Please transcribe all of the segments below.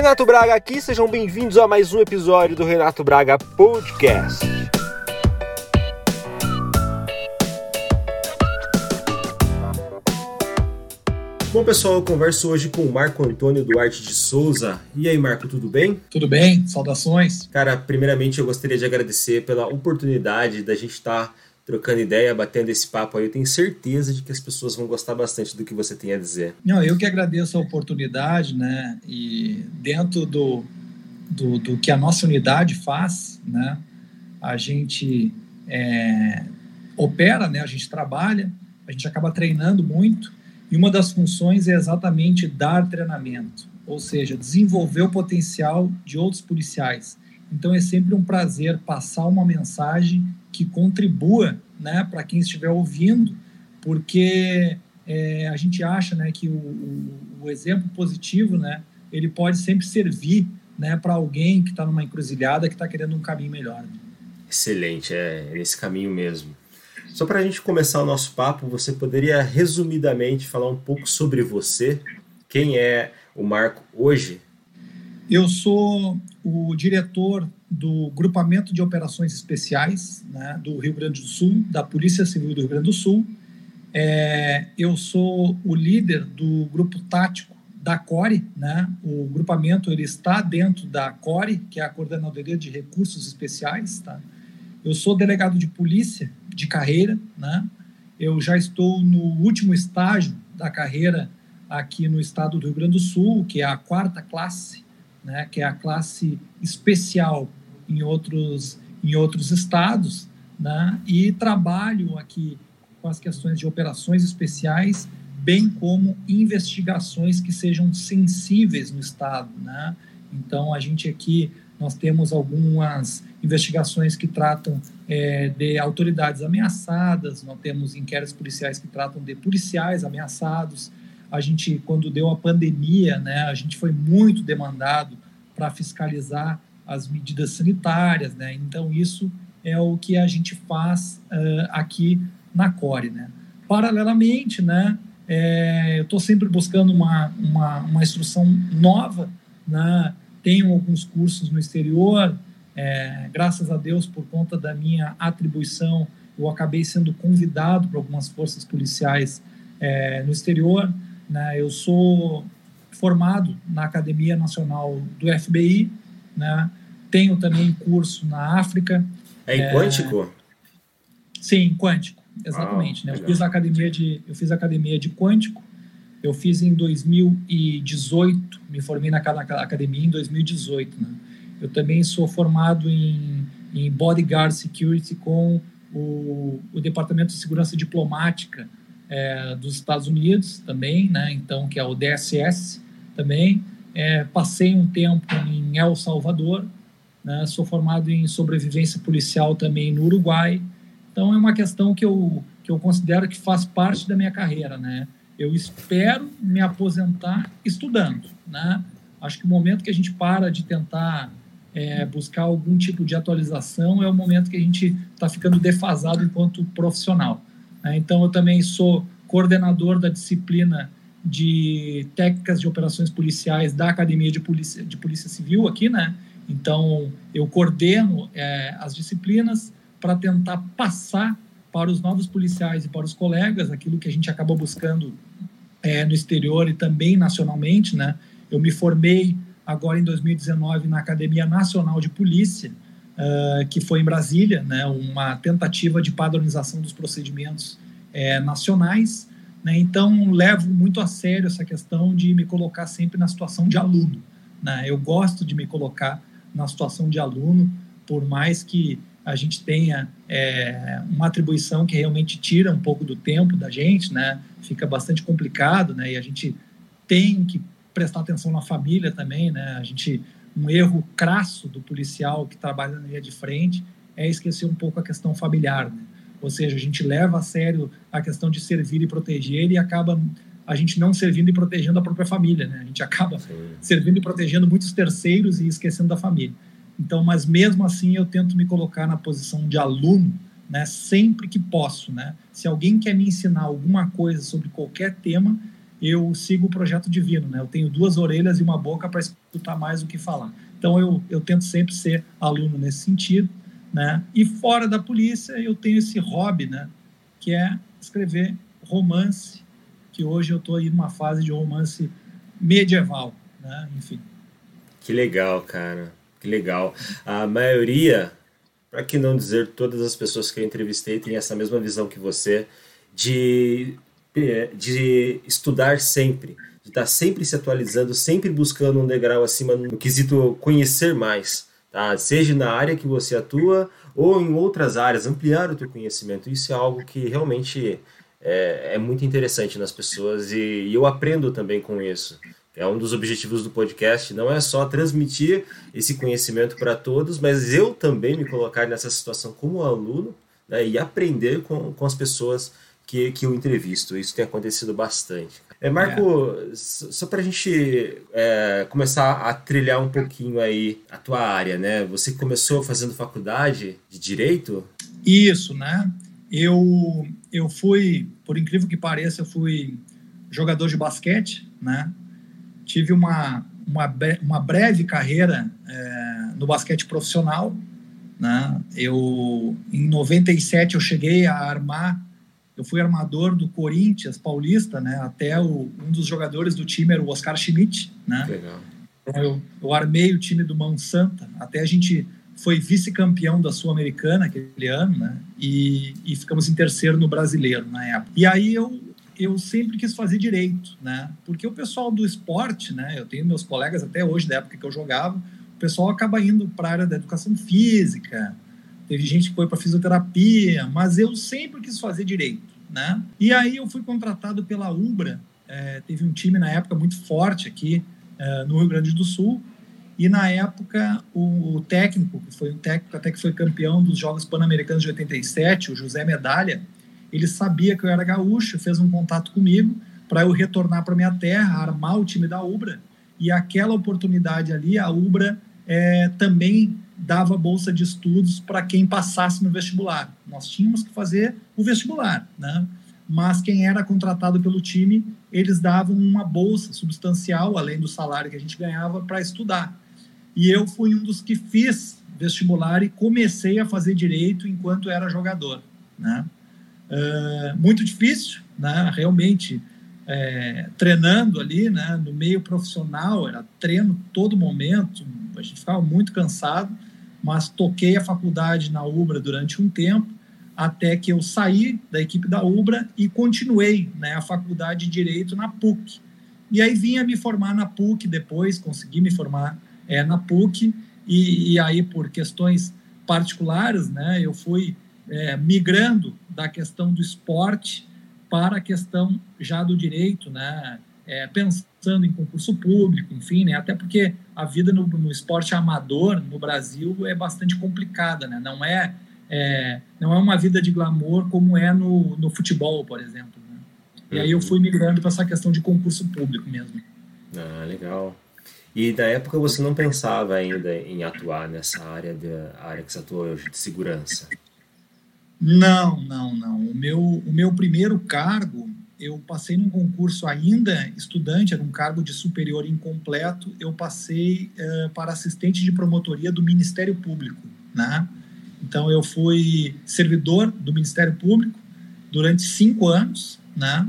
Renato Braga aqui, sejam bem-vindos a mais um episódio do Renato Braga Podcast. Bom, pessoal, eu converso hoje com o Marco Antônio Duarte de Souza. E aí, Marco, tudo bem? Tudo bem, saudações. Cara, primeiramente eu gostaria de agradecer pela oportunidade da gente estar tá trocando ideia, batendo esse papo aí. Eu tenho certeza de que as pessoas vão gostar bastante do que você tem a dizer. Não, eu que agradeço a oportunidade, né? E dentro do, do, do que a nossa unidade faz, né? A gente é, opera, né? A gente trabalha, a gente acaba treinando muito e uma das funções é exatamente dar treinamento, ou seja, desenvolver o potencial de outros policiais. Então é sempre um prazer passar uma mensagem que contribua né, para quem estiver ouvindo, porque é, a gente acha né, que o, o, o, exemplo positivo né, ele pode sempre servir né, para alguém que está numa encruzilhada, que está querendo um caminho melhor. Excelente, é esse caminho mesmo. Só para a gente começar o nosso papo, você poderia resumidamente falar um pouco sobre você? Quem é o Marco hoje? Eu sou o diretor do Grupamento de Operações Especiais né, do Rio Grande do Sul, da Polícia Civil do Rio Grande do Sul. É, eu sou o líder do grupo tático da CORE, né? O grupamento ele está dentro da CORE, que é a Coordenadoria de Recursos Especiais, tá? Eu sou delegado de polícia de carreira, né? Eu já estou no último estágio da carreira aqui no estado do Rio Grande do Sul, que é a quarta classe, né? Que é a classe especial em outros em outros estados, né? E trabalho aqui com as questões de operações especiais, bem como investigações que sejam sensíveis no estado, né? Então a gente aqui nós temos algumas investigações que tratam é, de autoridades ameaçadas, nós temos inquéritos policiais que tratam de policiais ameaçados. A gente, quando deu a pandemia, né, a gente foi muito demandado para fiscalizar as medidas sanitárias, né? Então isso é o que a gente faz uh, aqui na Core, né? Paralelamente, né? É, eu estou sempre buscando uma, uma, uma instrução nova, né? Tenho alguns cursos no exterior, é, graças a Deus, por conta da minha atribuição, eu acabei sendo convidado para algumas forças policiais é, no exterior. Né? Eu sou formado na Academia Nacional do FBI, né? Tenho também curso na África. É em quântico? Sim, quântico, exatamente. Ah, né? Eu fiz a academia de eu fiz academia de quântico. Eu fiz em 2018, me formei na academia em 2018, né? Eu também sou formado em, em Bodyguard Security com o, o Departamento de Segurança Diplomática é, dos Estados Unidos também, né? Então, que é o DSS também. É, passei um tempo em El Salvador, né? sou formado em sobrevivência policial também no Uruguai. Então, é uma questão que eu, que eu considero que faz parte da minha carreira, né? Eu espero me aposentar estudando, né? Acho que o momento que a gente para de tentar é, buscar algum tipo de atualização, é o momento que a gente está ficando defasado enquanto profissional. Né? Então, eu também sou coordenador da disciplina de técnicas de operações policiais da Academia de Polícia, de Polícia Civil aqui, né? Então, eu coordeno é, as disciplinas para tentar passar para os novos policiais e para os colegas aquilo que a gente acaba buscando é, no exterior e também nacionalmente, né? Eu me formei agora em 2019 na Academia Nacional de Polícia, uh, que foi em Brasília, né, uma tentativa de padronização dos procedimentos é, nacionais. Né, então, levo muito a sério essa questão de me colocar sempre na situação de aluno. Né, eu gosto de me colocar na situação de aluno, por mais que a gente tenha é, uma atribuição que realmente tira um pouco do tempo da gente, né? Fica bastante complicado, né? E a gente tem que prestar atenção na família também, né? A gente um erro crasso do policial que trabalha na linha de frente é esquecer um pouco a questão familiar, né? Ou seja, a gente leva a sério a questão de servir e proteger e acaba a gente não servindo e protegendo a própria família, né? A gente acaba Sim. servindo e protegendo muitos terceiros e esquecendo da família. Então, mas mesmo assim eu tento me colocar na posição de aluno, né? Sempre que posso, né? Se alguém quer me ensinar alguma coisa sobre qualquer tema, eu sigo o projeto divino, né? Eu tenho duas orelhas e uma boca para escutar mais do que falar. Então eu, eu tento sempre ser aluno nesse sentido, né? E fora da polícia eu tenho esse hobby, né? Que é escrever romance, que hoje eu estou aí numa fase de romance medieval, né? Enfim. Que legal, cara. Que legal. A maioria, para que não dizer todas as pessoas que eu entrevistei, tem essa mesma visão que você de é, de estudar sempre, de estar sempre se atualizando, sempre buscando um degrau acima no quesito conhecer mais, tá? Seja na área que você atua ou em outras áreas, ampliar o teu conhecimento. Isso é algo que realmente é, é muito interessante nas pessoas e, e eu aprendo também com isso. É um dos objetivos do podcast, não é só transmitir esse conhecimento para todos, mas eu também me colocar nessa situação como aluno né, e aprender com, com as pessoas que, que eu entrevisto. Isso tem acontecido bastante. É, Marco, é. só para a gente é, começar a trilhar um pouquinho aí a tua área, né? Você começou fazendo faculdade de Direito? Isso, né? Eu, eu fui, por incrível que pareça, eu fui jogador de basquete, né? Tive uma, uma, uma breve carreira é, no basquete profissional, né? Eu, em 97, eu cheguei a armar eu fui armador do Corinthians Paulista, né? Até o, um dos jogadores do time era o Oscar Schmidt, né? Legal. Então, eu, eu armei o time do Mão Santa, até a gente foi vice-campeão da Sul-Americana aquele ano, né? E, e, ficamos em terceiro no brasileiro na época. E aí eu, eu sempre quis fazer direito, né? Porque o pessoal do esporte, né? Eu tenho meus colegas até hoje, da época que eu jogava, o pessoal acaba indo para a área da educação física, teve gente que foi para fisioterapia, mas eu sempre quis fazer direito né? E aí eu fui contratado pela Ubra, é, teve um time na época muito forte aqui é, no Rio Grande do Sul, e na época o, técnico, que foi um técnico até que foi campeão dos Jogos Pan-Americanos de 87, o José Medalha, ele sabia que eu era gaúcho, fez um contato comigo para eu retornar para minha terra, armar o time da Ubra, e aquela oportunidade ali, a Ubra é, também dava bolsa de estudos para quem passasse no vestibular. Nós tínhamos que fazer o vestibular, né? Mas quem era contratado pelo time, eles davam uma bolsa substancial, além do salário que a gente ganhava, para estudar. E eu fui um dos que fiz vestibular e comecei a fazer direito enquanto era jogador, né? Uh, muito difícil, né? Realmente é, treinando ali, né? No meio profissional era treino todo momento, a gente ficava muito cansado mas toquei a faculdade na Ubra durante um tempo, até que eu saí da equipe da Ubra e continuei né, a faculdade de Direito na PUC. E aí vinha me formar na PUC depois, consegui me formar é, na PUC, e, e aí por questões particulares, né, eu fui é, migrando da questão do esporte para a questão já do direito, né, é, pensando em concurso público, enfim, né? Até porque a vida no, no esporte amador no Brasil é bastante complicada, né? Não é, é, não é uma vida de glamour como é no, no futebol, por exemplo. Né? E aí eu uhum. fui migrando para essa questão de concurso público mesmo. Ah, legal. E na época você não pensava ainda em atuar nessa área, de, área que você atua hoje, de segurança? Não, não, não. O meu, o meu primeiro cargo eu passei num concurso ainda estudante, era um cargo de superior incompleto, eu passei uh, para assistente de promotoria do Ministério Público, né? Então eu fui servidor do Ministério Público durante cinco anos, né?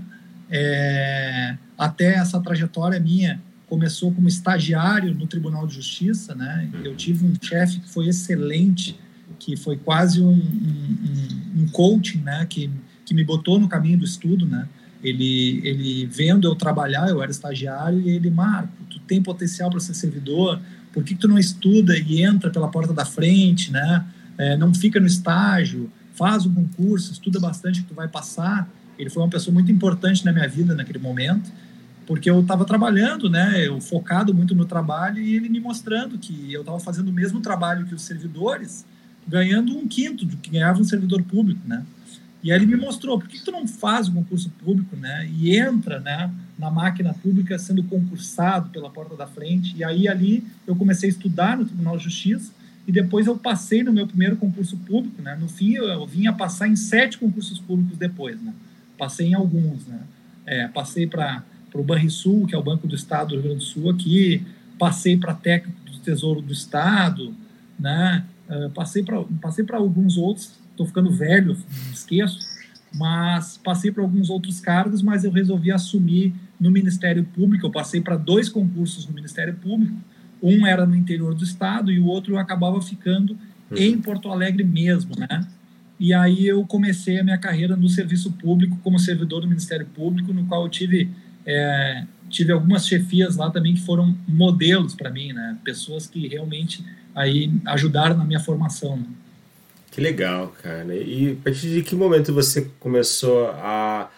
É, até essa trajetória minha começou como estagiário no Tribunal de Justiça, né? Eu tive um chefe que foi excelente, que foi quase um, um, um coaching, né? Que, que me botou no caminho do estudo, né? Ele, ele vendo eu trabalhar, eu era estagiário, e ele, Marco, tu tem potencial para ser servidor, por que, que, tu não estuda e entra pela porta da frente, né? É, não fica no estágio, faz um concurso, estuda bastante que tu vai passar. Ele foi uma pessoa muito importante na minha vida naquele momento, porque eu estava trabalhando, né? Eu focado muito no trabalho e ele me mostrando que eu estava fazendo o mesmo trabalho que os servidores, ganhando um quinto do que ganhava um servidor público, né? E aí ele me mostrou, por que tu não faz o concurso público, né? E entra, né, na máquina pública sendo concursado pela porta da frente. E aí ali eu comecei a estudar no Tribunal de Justiça e depois eu passei no meu primeiro concurso público, né? No fim eu, eu vim a passar em sete concursos públicos depois, né? Passei em alguns, né? É, passei para o Banrisul, que é o Banco do Estado do Rio Grande do Sul aqui, passei para técnico do Tesouro do Estado, né? Uh, passei para passei para alguns outros, estou ficando velho, esqueço, mas passei para alguns outros cargos, mas eu resolvi assumir no Ministério Público. Eu passei para dois concursos no Ministério Público. Um era no interior do estado e o outro eu acabava ficando uhum. em Porto Alegre mesmo, né? E aí eu comecei a minha carreira no serviço público como servidor do Ministério Público, no qual eu tive é, tive algumas chefias lá também que foram modelos para mim, né? Pessoas que realmente aí ajudaram na minha formação. Né? Que legal, cara. E a partir de que momento você começou a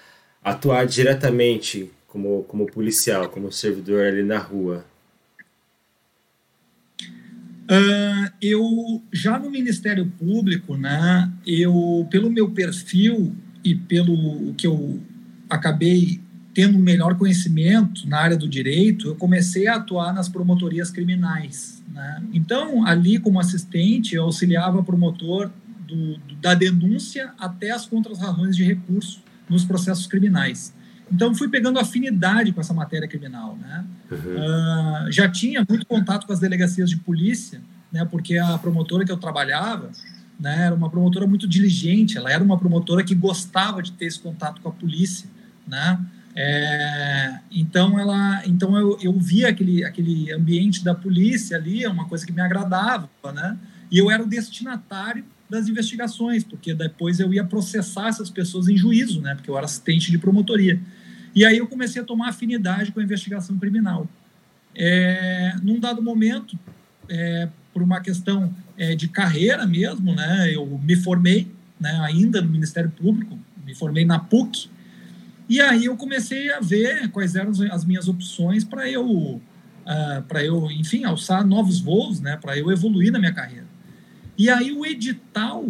atuar diretamente como, como policial, como servidor ali na rua? Uh, eu já no Ministério Público, né? Eu pelo meu perfil e pelo que eu acabei tendo um melhor conhecimento na área do direito, eu comecei a atuar nas promotorias criminais. Né? Então, ali como assistente, eu auxiliava promotor do, da denúncia até as contratações de recurso nos processos criminais. Então, fui pegando afinidade com essa matéria criminal. Né? Uhum. Uh, já tinha muito contato com as delegacias de polícia, né? porque a promotora que eu trabalhava né, era uma promotora muito diligente, ela era uma promotora que gostava de ter esse contato com a polícia. Né? É, então ela, então eu, eu via aquele, aquele ambiente da polícia ali, é uma coisa que me agradava, né? E eu era o destinatário das investigações, porque depois eu ia processar essas pessoas em juízo, né? Porque eu era assistente de promotoria. E aí eu comecei a tomar afinidade com a investigação criminal. É, num dado momento, é, por uma questão é, de carreira mesmo, né? Eu me formei, né? Ainda no Ministério Público, me formei na PUC. E aí eu comecei a ver quais eram as minhas opções para eu, uh, para eu, enfim, alçar novos voos, né? Para eu evoluir na minha carreira. E aí o edital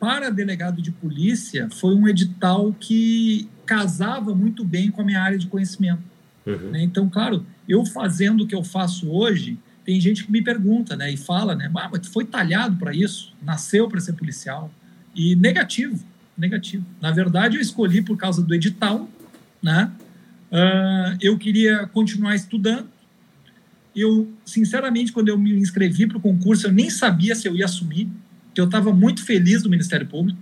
para delegado de polícia foi um edital que casava muito bem com a minha área de conhecimento. Uhum. Né? Então, claro, eu fazendo o que eu faço hoje, tem gente que me pergunta, né, e fala, né, ah, mas tu foi talhado para isso, nasceu para ser policial. E negativo, negativo. Na verdade, eu escolhi por causa do edital, né? Uh, eu queria continuar estudando, eu, sinceramente, quando eu me inscrevi para o concurso, eu nem sabia se eu ia assumir, que eu estava muito feliz do Ministério Público,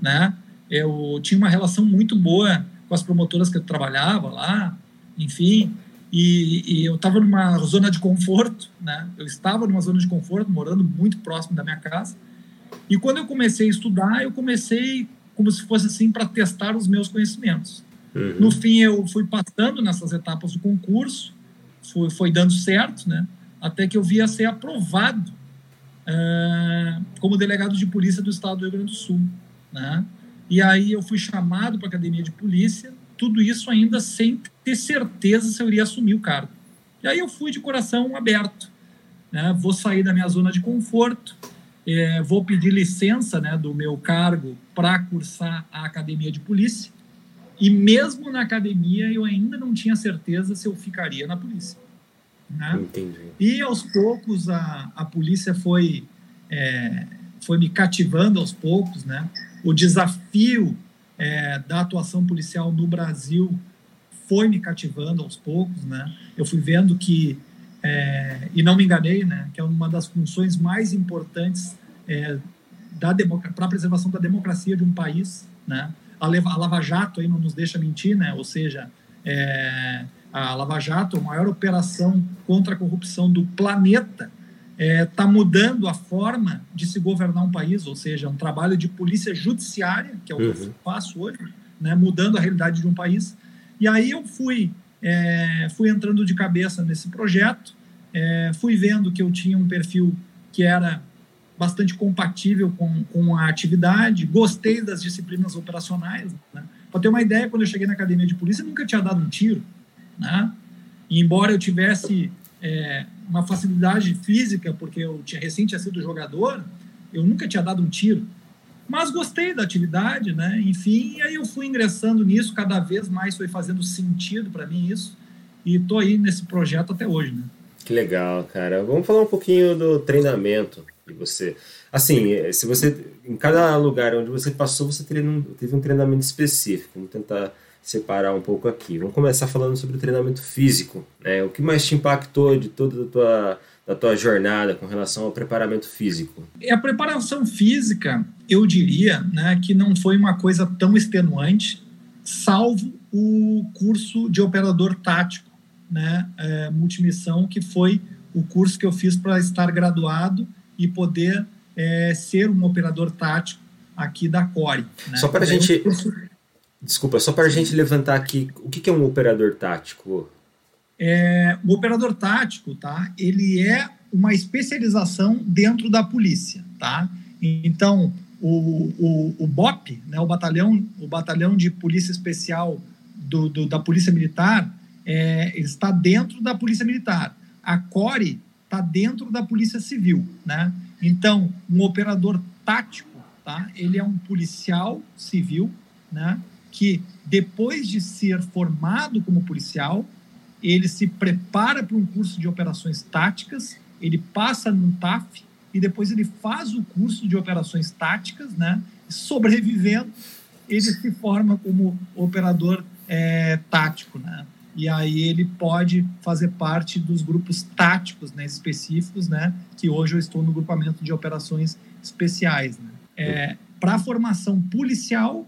né? Eu tinha uma relação muito boa com as promotoras que eu trabalhava lá, enfim, e, e eu estava numa zona de conforto, né? Eu estava numa zona de conforto, morando muito próximo da minha casa. E quando eu comecei a estudar, eu comecei como se fosse assim para testar os meus conhecimentos. Uhum. No fim, eu fui passando nessas etapas do concurso, foi, foi dando certo, né? Até que eu via ser aprovado uh, como delegado de polícia do estado do Rio Grande do Sul, né? E aí eu fui chamado para a academia de polícia, tudo isso ainda sem ter certeza se eu iria assumir o cargo. E aí eu fui de coração aberto, né? Vou sair da minha zona de conforto, é, vou pedir licença, né, do meu cargo para cursar a academia de polícia e mesmo na academia, eu ainda não tinha certeza se eu ficaria na polícia. Né? Entendi. E aos poucos a, a polícia foi, é, foi me cativando aos poucos. Né? O desafio é, da atuação policial no Brasil foi me cativando aos poucos. Né? Eu fui vendo que, é, e não me enganei, né, que é uma das funções mais importantes é, para a preservação da democracia de um país. Né? a Lava Jato aí não nos deixa mentir, né? Ou seja, é, a Lava Jato, a maior operação contra a corrupção do planeta, está é, tá mudando a forma de se governar um país, ou seja, um trabalho de polícia judiciária, que é o uhum. que eu faço hoje, né, mudando a realidade de um país. E aí eu fui, é, fui entrando de cabeça nesse projeto, é, fui vendo que eu tinha um perfil que era bastante compatível com, com a atividade, gostei das disciplinas operacionais. Né? Para ter uma ideia, quando eu cheguei na academia de polícia, eu nunca tinha dado um tiro. Né? E embora eu tivesse é, uma facilidade física, porque eu tinha tinha sido jogador, eu nunca tinha dado um tiro. Mas gostei da atividade, né? Enfim, e aí eu fui ingressando nisso, cada vez mais foi fazendo sentido para mim isso, e estou aí nesse projeto até hoje, né? Que legal, cara. Vamos falar um pouquinho do treinamento de você. Assim, se você em cada lugar onde você passou, você teve um, teve um treinamento específico. Vamos tentar separar um pouco aqui. Vamos começar falando sobre o treinamento físico. Né? O que mais te impactou de toda a tua, da tua jornada com relação ao preparamento físico? A preparação física, eu diria né, que não foi uma coisa tão extenuante, salvo o curso de operador tático né, é, multimissão, que foi o curso que eu fiz para estar graduado e poder é, ser um operador tático aqui da Core. Né? Só para a gente. Curso... Desculpa, só para a gente levantar aqui, o que, que é um operador tático? É, o operador tático, tá? Ele é uma especialização dentro da polícia, tá? Então, o, o, o BOP, né, o batalhão, o batalhão de polícia especial do, do da polícia militar, é, está dentro da polícia militar. A CORE está dentro da polícia civil, né? Então, um operador tático, tá? Ele é um policial civil, né? Que depois de ser formado como policial, ele se prepara para um curso de operações táticas, ele passa num TAF e depois ele faz o curso de operações táticas, né? Sobrevivendo, ele se forma como operador é, tático, né? E aí ele pode fazer parte dos grupos táticos, né, específicos, né? Que hoje eu estou no grupamento de operações especiais, né? É, para a formação policial,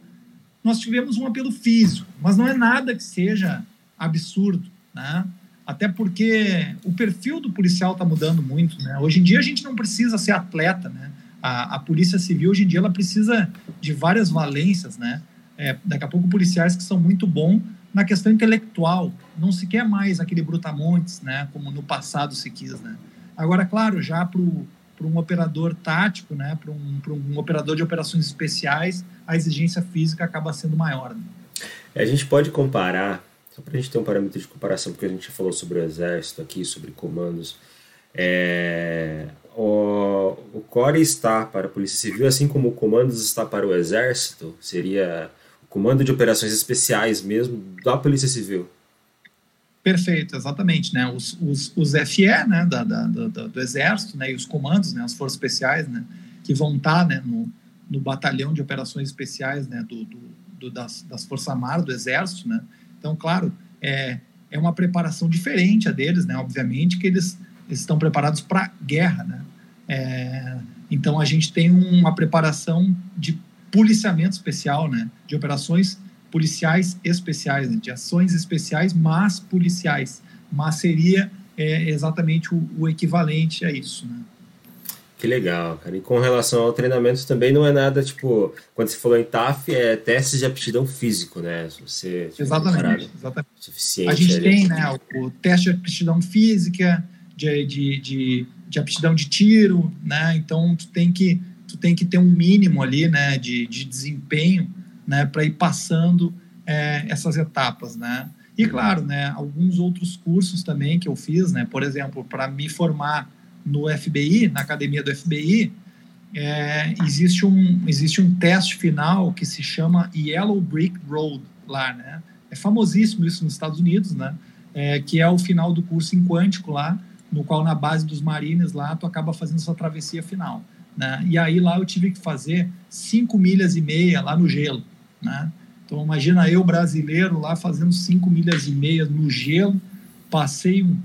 nós tivemos um apelo físico, mas não é nada que seja absurdo, né? Até porque o perfil do policial está mudando muito, né? Hoje em dia a gente não precisa ser atleta, né? A, a polícia civil hoje em dia ela precisa de várias valências, né? É, daqui a pouco policiais que são muito bons na questão intelectual. Não se quer mais aquele brutamontes, né? Como no passado se quis, né? Agora, claro, já para um operador tático, né? Para um, um operador de operações especiais, a exigência física acaba sendo maior. Né? A gente pode comparar só para a gente ter um parâmetro de comparação, porque a gente falou sobre o exército aqui, sobre comandos. É, o, o CORE está para a Polícia Civil, assim como o Comandos está para o Exército, seria o Comando de Operações Especiais mesmo da Polícia Civil. Perfeito, exatamente. Né? Os, os, os FE né, da, da, do, do, Exército né, e os comandos, né, as Forças Especiais, né, que vão estar né, no, no Batalhão de Operações Especiais né, do, do, do das, das Forças Armadas, do Exército, né, então, claro, é, é uma preparação diferente a deles, né? Obviamente que eles, eles estão preparados para guerra, né? É, então a gente tem uma preparação de policiamento especial, né? De operações policiais especiais, né? de ações especiais, mas policiais. Mas seria é, exatamente o, o equivalente a isso, né? Que legal, cara. E com relação ao treinamento também não é nada, tipo, quando você falou em TAF, é testes de aptidão físico, né? Se você exatamente, exatamente. Suficiente a gente ali. tem, né, o, o, teste de aptidão física, de, de, de, de, aptidão de tiro, né? Então tu tem que tu tem que ter um mínimo ali, né, de, de desempenho, né, para ir passando é, essas etapas, né? E claro, né, alguns outros cursos também que eu fiz, né? Por exemplo, para me formar no FBI, na academia do FBI, é, existe, um, existe um teste final que se chama Yellow Brick Road lá, né? É famosíssimo isso nos Estados Unidos, né? É, que é o final do curso em quântico lá, no qual na base dos marines lá tu acaba fazendo sua travessia final, né? E aí lá eu tive que fazer cinco milhas e meia lá no gelo, né? Então imagina eu brasileiro lá fazendo cinco milhas e meia no gelo, passei um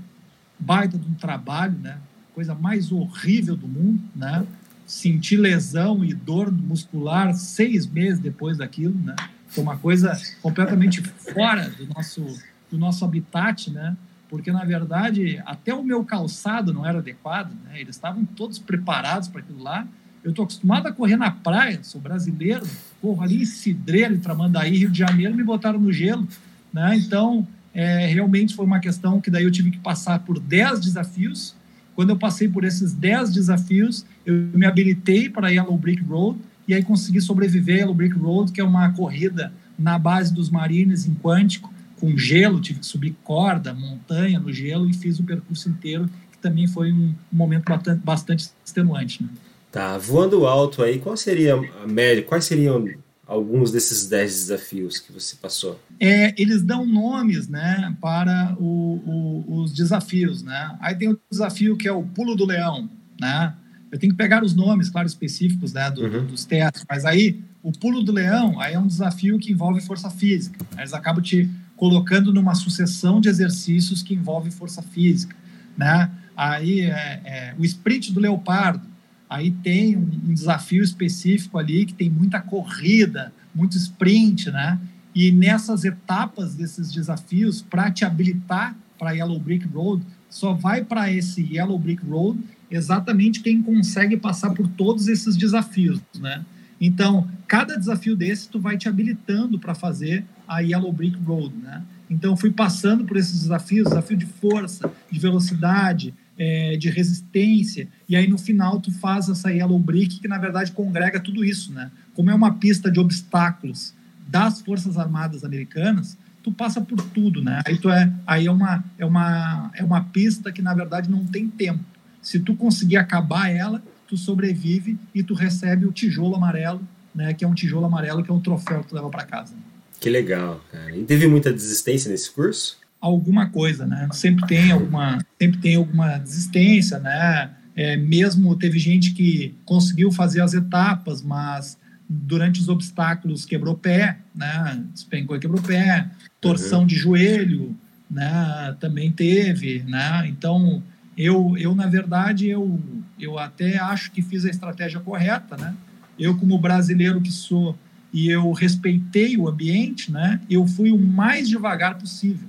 baita de um trabalho, né? Coisa mais horrível do mundo, né? Sentir lesão e dor muscular seis meses depois daquilo, né? Foi uma coisa completamente fora do nosso, do nosso habitat, né? Porque, na verdade, até o meu calçado não era adequado, né? Eles estavam todos preparados para aquilo lá. Eu estou acostumado a correr na praia, sou brasileiro, corro ali em Cidreira, em Tramandaí, Rio de Janeiro, me botaram no gelo, né? Então, é, realmente foi uma questão que daí eu tive que passar por 10 desafios, quando eu passei por esses 10 desafios, eu me habilitei para Yellow Brick Road e aí consegui sobreviver a Yellow Brick Road, que é uma corrida na base dos Marines em Quântico, com gelo, tive que subir corda, montanha no gelo e fiz o percurso inteiro, que também foi um, momento bastante, bastante extenuante. Né? Tá, voando alto aí, qual seria a média, quais seriam alguns desses 10 desafios que você passou? É, eles dão nomes né, para o, o, os desafios. Né? Aí tem o desafio que é o pulo do leão, né? eu tenho que pegar os nomes, claro, específicos né, do, uhum. dos testes, mas aí o pulo do leão aí é um desafio que envolve força física. Eles acabam te colocando numa sucessão de exercícios que envolve força física, né? Aí é, é, o sprint do leopardo, aí tem um, desafio específico ali que tem muita corrida, muito sprint, né? E nessas etapas desses desafios, para te habilitar para Yellow Brick Road, só vai para esse Yellow Brick Road exatamente quem consegue passar por todos esses desafios, né? Então, cada desafio desse tu vai te habilitando para fazer a Yellow Brick Road, né? Então, fui passando por esses desafios, desafio de força, de velocidade, é, de resistência, e aí no final tu faz essa Yellow Brick que na verdade congrega tudo isso, né? Como é uma pista de obstáculos das Forças Armadas Americanas, tu passa por tudo, né? Aí tu é, aí é uma é uma é uma pista que na verdade não tem tempo. Se tu conseguir acabar ela, tu sobrevive e tu recebe o tijolo amarelo, né? Que é um tijolo amarelo que é um troféu que tu leva para casa. Que legal, cara. E teve muita desistência nesse curso? Alguma coisa, né? Sempre tem alguma, sempre tem alguma desistência, né? É, mesmo teve gente que conseguiu fazer as etapas, mas durante os obstáculos quebrou pé, né? Despencou e quebrou pé, torção uhum. de joelho, né? Também teve, né? Então eu, eu na verdade eu, eu até acho que fiz a estratégia correta, né? Eu como brasileiro que sou e eu respeitei o ambiente, né? Eu fui o mais devagar possível,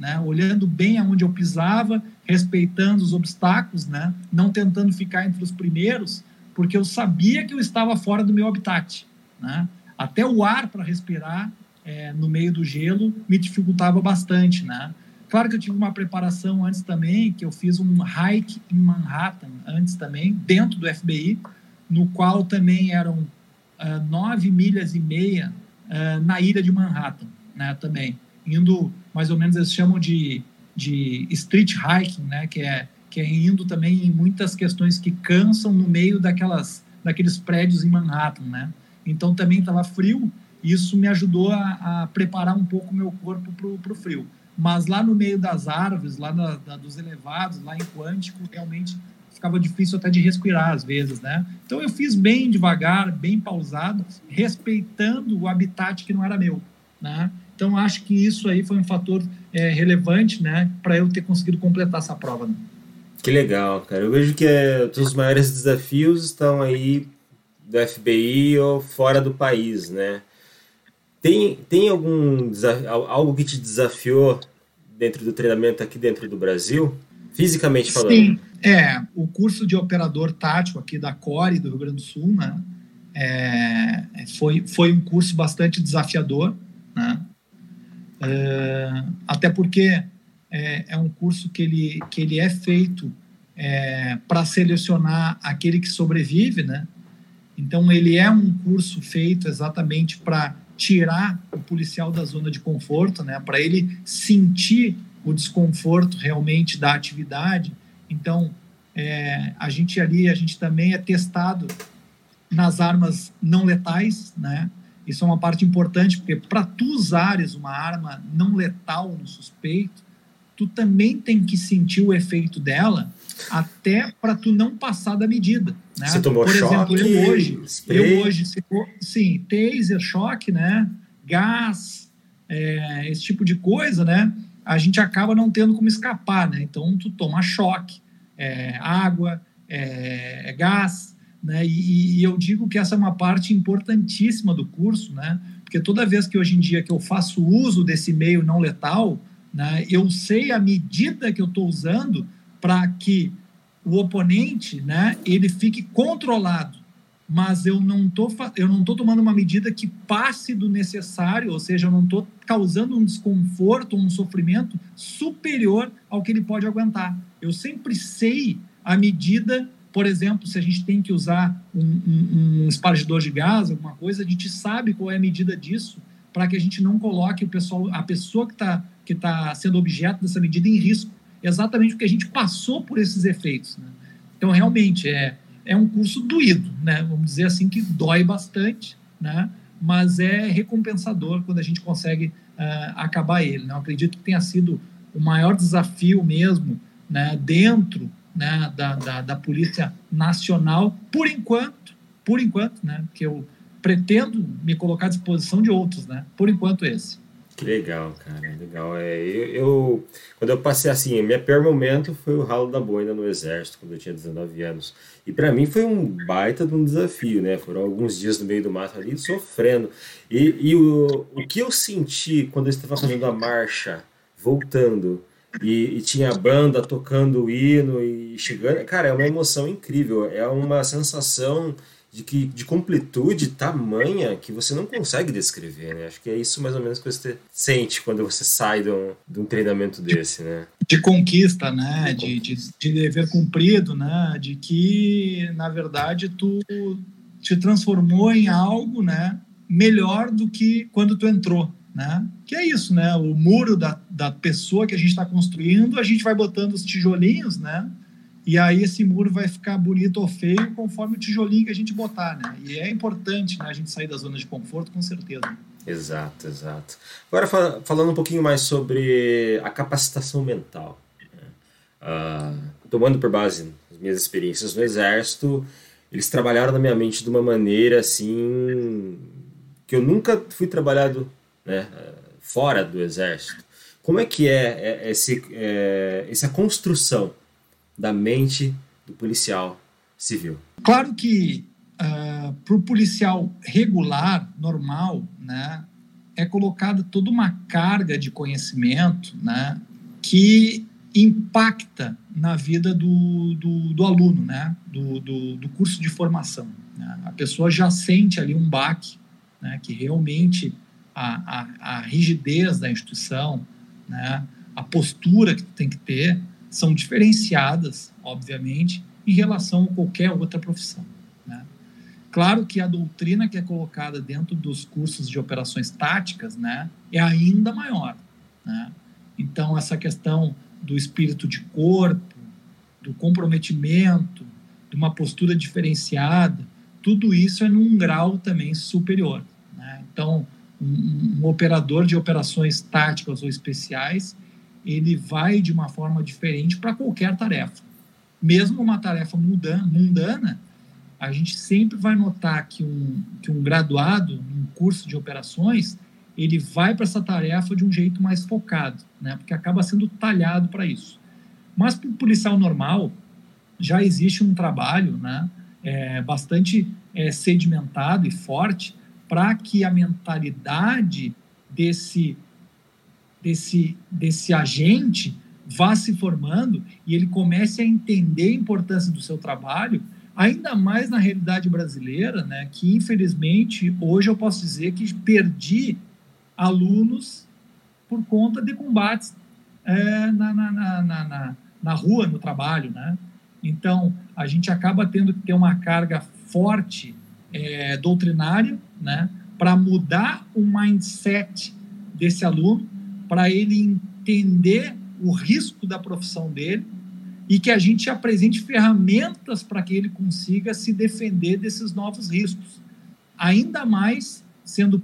né? Olhando bem aonde eu pisava, respeitando os obstáculos, né? Não tentando ficar entre os primeiros porque eu sabia que eu estava fora do meu habitat. Né? Até o ar para respirar é, no meio do gelo me dificultava bastante. Né? Claro que eu tive uma preparação antes também, que eu fiz um hike em Manhattan antes também, dentro do FBI, no qual também eram uh, nove milhas e meia uh, na ilha de Manhattan, né, também. Indo, mais ou menos, eles chamam de, de street hiking, né, que é que é indo também em muitas questões que cansam no meio daquelas daqueles prédios em Manhattan, né? Então também estava frio, isso me ajudou a, a preparar um pouco o meu corpo para o frio. Mas lá no meio das árvores, lá na, da, dos elevados, lá em Quântico, realmente ficava difícil até de respirar às vezes, né? Então eu fiz bem devagar, bem pausado, respeitando o habitat que não era meu, né? Então acho que isso aí foi um fator é, relevante, né, para eu ter conseguido completar essa prova. Né? Que legal, cara. Eu vejo que é, os maiores desafios estão aí do FBI ou fora do país, né? Tem, tem algum algo que te desafiou dentro do treinamento aqui dentro do Brasil, fisicamente falando? Sim, é. O curso de operador tático aqui da CORE do Rio Grande do Sul, né? É, foi, foi um curso bastante desafiador, né? É, até porque é, é um curso que ele, que ele é feito é, para selecionar aquele que sobrevive, né? Então, ele é um curso feito exatamente para tirar o policial da zona de conforto, né? Para ele sentir o desconforto realmente da atividade. Então, é, a gente ali, a gente também é testado nas armas não letais, né? Isso é uma parte importante, porque para tu usares uma arma não letal no suspeito, tu também tem que sentir o efeito dela até para tu não passar da medida. Né? Você tomou Por choque, exemplo, eu hoje, spray. eu hoje, sim, taser, choque, né? Gás, é, esse tipo de coisa, né? A gente acaba não tendo como escapar, né? Então tu toma choque, é, água, é, é gás, né? E, e eu digo que essa é uma parte importantíssima do curso, né? Porque toda vez que hoje em dia que eu faço uso desse meio não letal, né? Eu sei a medida que eu estou usando para que o oponente, né, ele fique controlado, mas eu não tô eu não tô tomando uma medida que passe do necessário, ou seja, eu não estou causando um desconforto, um sofrimento superior ao que ele pode aguentar. Eu sempre sei a medida, por exemplo, se a gente tem que usar um, um, um espargidor de gás, alguma coisa, a gente sabe qual é a medida disso para que a gente não coloque o pessoal, a pessoa que está que está sendo objeto dessa medida em risco, exatamente porque a gente passou por esses efeitos. Né? Então, realmente, é, é um curso doído, né? vamos dizer assim, que dói bastante, né? mas é recompensador quando a gente consegue uh, acabar ele. Né? Eu acredito que tenha sido o maior desafio mesmo né, dentro né, da, da, da Polícia Nacional, por enquanto, por enquanto, né, que eu pretendo me colocar à disposição de outros, né, por enquanto esse. Que legal, cara, legal. É, eu, eu, quando eu passei assim, meu pior momento foi o ralo da boina no exército, quando eu tinha 19 anos. E para mim foi um baita de um desafio, né? Foram alguns dias no meio do mato ali sofrendo. E, e o, o que eu senti quando eu estava fazendo a marcha, voltando, e, e, tinha a banda tocando o hino e chegando. Cara, é uma emoção incrível. É uma sensação de, que, de completude tamanha que você não consegue descrever, né? Acho que é isso mais ou menos que você sente quando você sai de um, de um treinamento desse, né? De conquista, né? De, de, de dever cumprido, né? De que, na verdade, tu te transformou em algo, né? Melhor do que quando tu entrou né? Que é isso, né? O muro da, da pessoa que a gente está construindo, a gente vai botando os tijolinhos, né? E aí esse muro vai ficar bonito ou feio conforme o tijolinho que a gente botar, né? E é importante né, a gente sair da zona de conforto, com certeza. Exato, exato. Agora falando um pouquinho mais sobre a capacitação mental. Uh, tomando por base as minhas experiências no Exército, eles trabalharam na minha mente de uma maneira assim que eu nunca fui trabalhado né, fora do exército. Como é que é, é esse, é, essa construção da mente do policial civil? Claro que uh, ah, para o policial regular, normal, né, é colocada toda uma carga de conhecimento né, que impacta na vida do, do, do aluno, né, do, do, do, curso de formação. Né? A pessoa já sente ali um baque, né, que realmente a, a, a rigidez da instituição, né, a postura que tem que ter, são diferenciadas, obviamente, em relação a qualquer outra profissão. Né? Claro que a doutrina que é colocada dentro dos cursos de operações táticas né, é ainda maior. Né? Então, essa questão do espírito de corpo, do comprometimento, de uma postura diferenciada, tudo isso é num grau também superior. Né? Então, um, um operador de operações táticas ou especiais, ele vai de uma forma diferente para qualquer tarefa. Mesmo uma tarefa mundana, a gente sempre vai notar que um, que um graduado, um curso de operações, ele vai para essa tarefa de um jeito mais focado, né? porque acaba sendo talhado para isso. Mas para o policial normal, já existe um trabalho né? É, bastante é, sedimentado e forte para que a mentalidade desse, desse, desse agente vá se formando e ele comece a entender a importância do seu trabalho, ainda mais na realidade brasileira, né, que infelizmente hoje eu posso dizer que perdi alunos por conta de combates é, na, na, na, na, na rua, no trabalho. Né? Então, a gente acaba tendo que ter uma carga forte é, doutrinária, né, para mudar o mindset desse aluno, para ele entender o risco da profissão dele e que a gente apresente ferramentas para que ele consiga se defender desses novos riscos. Ainda mais sendo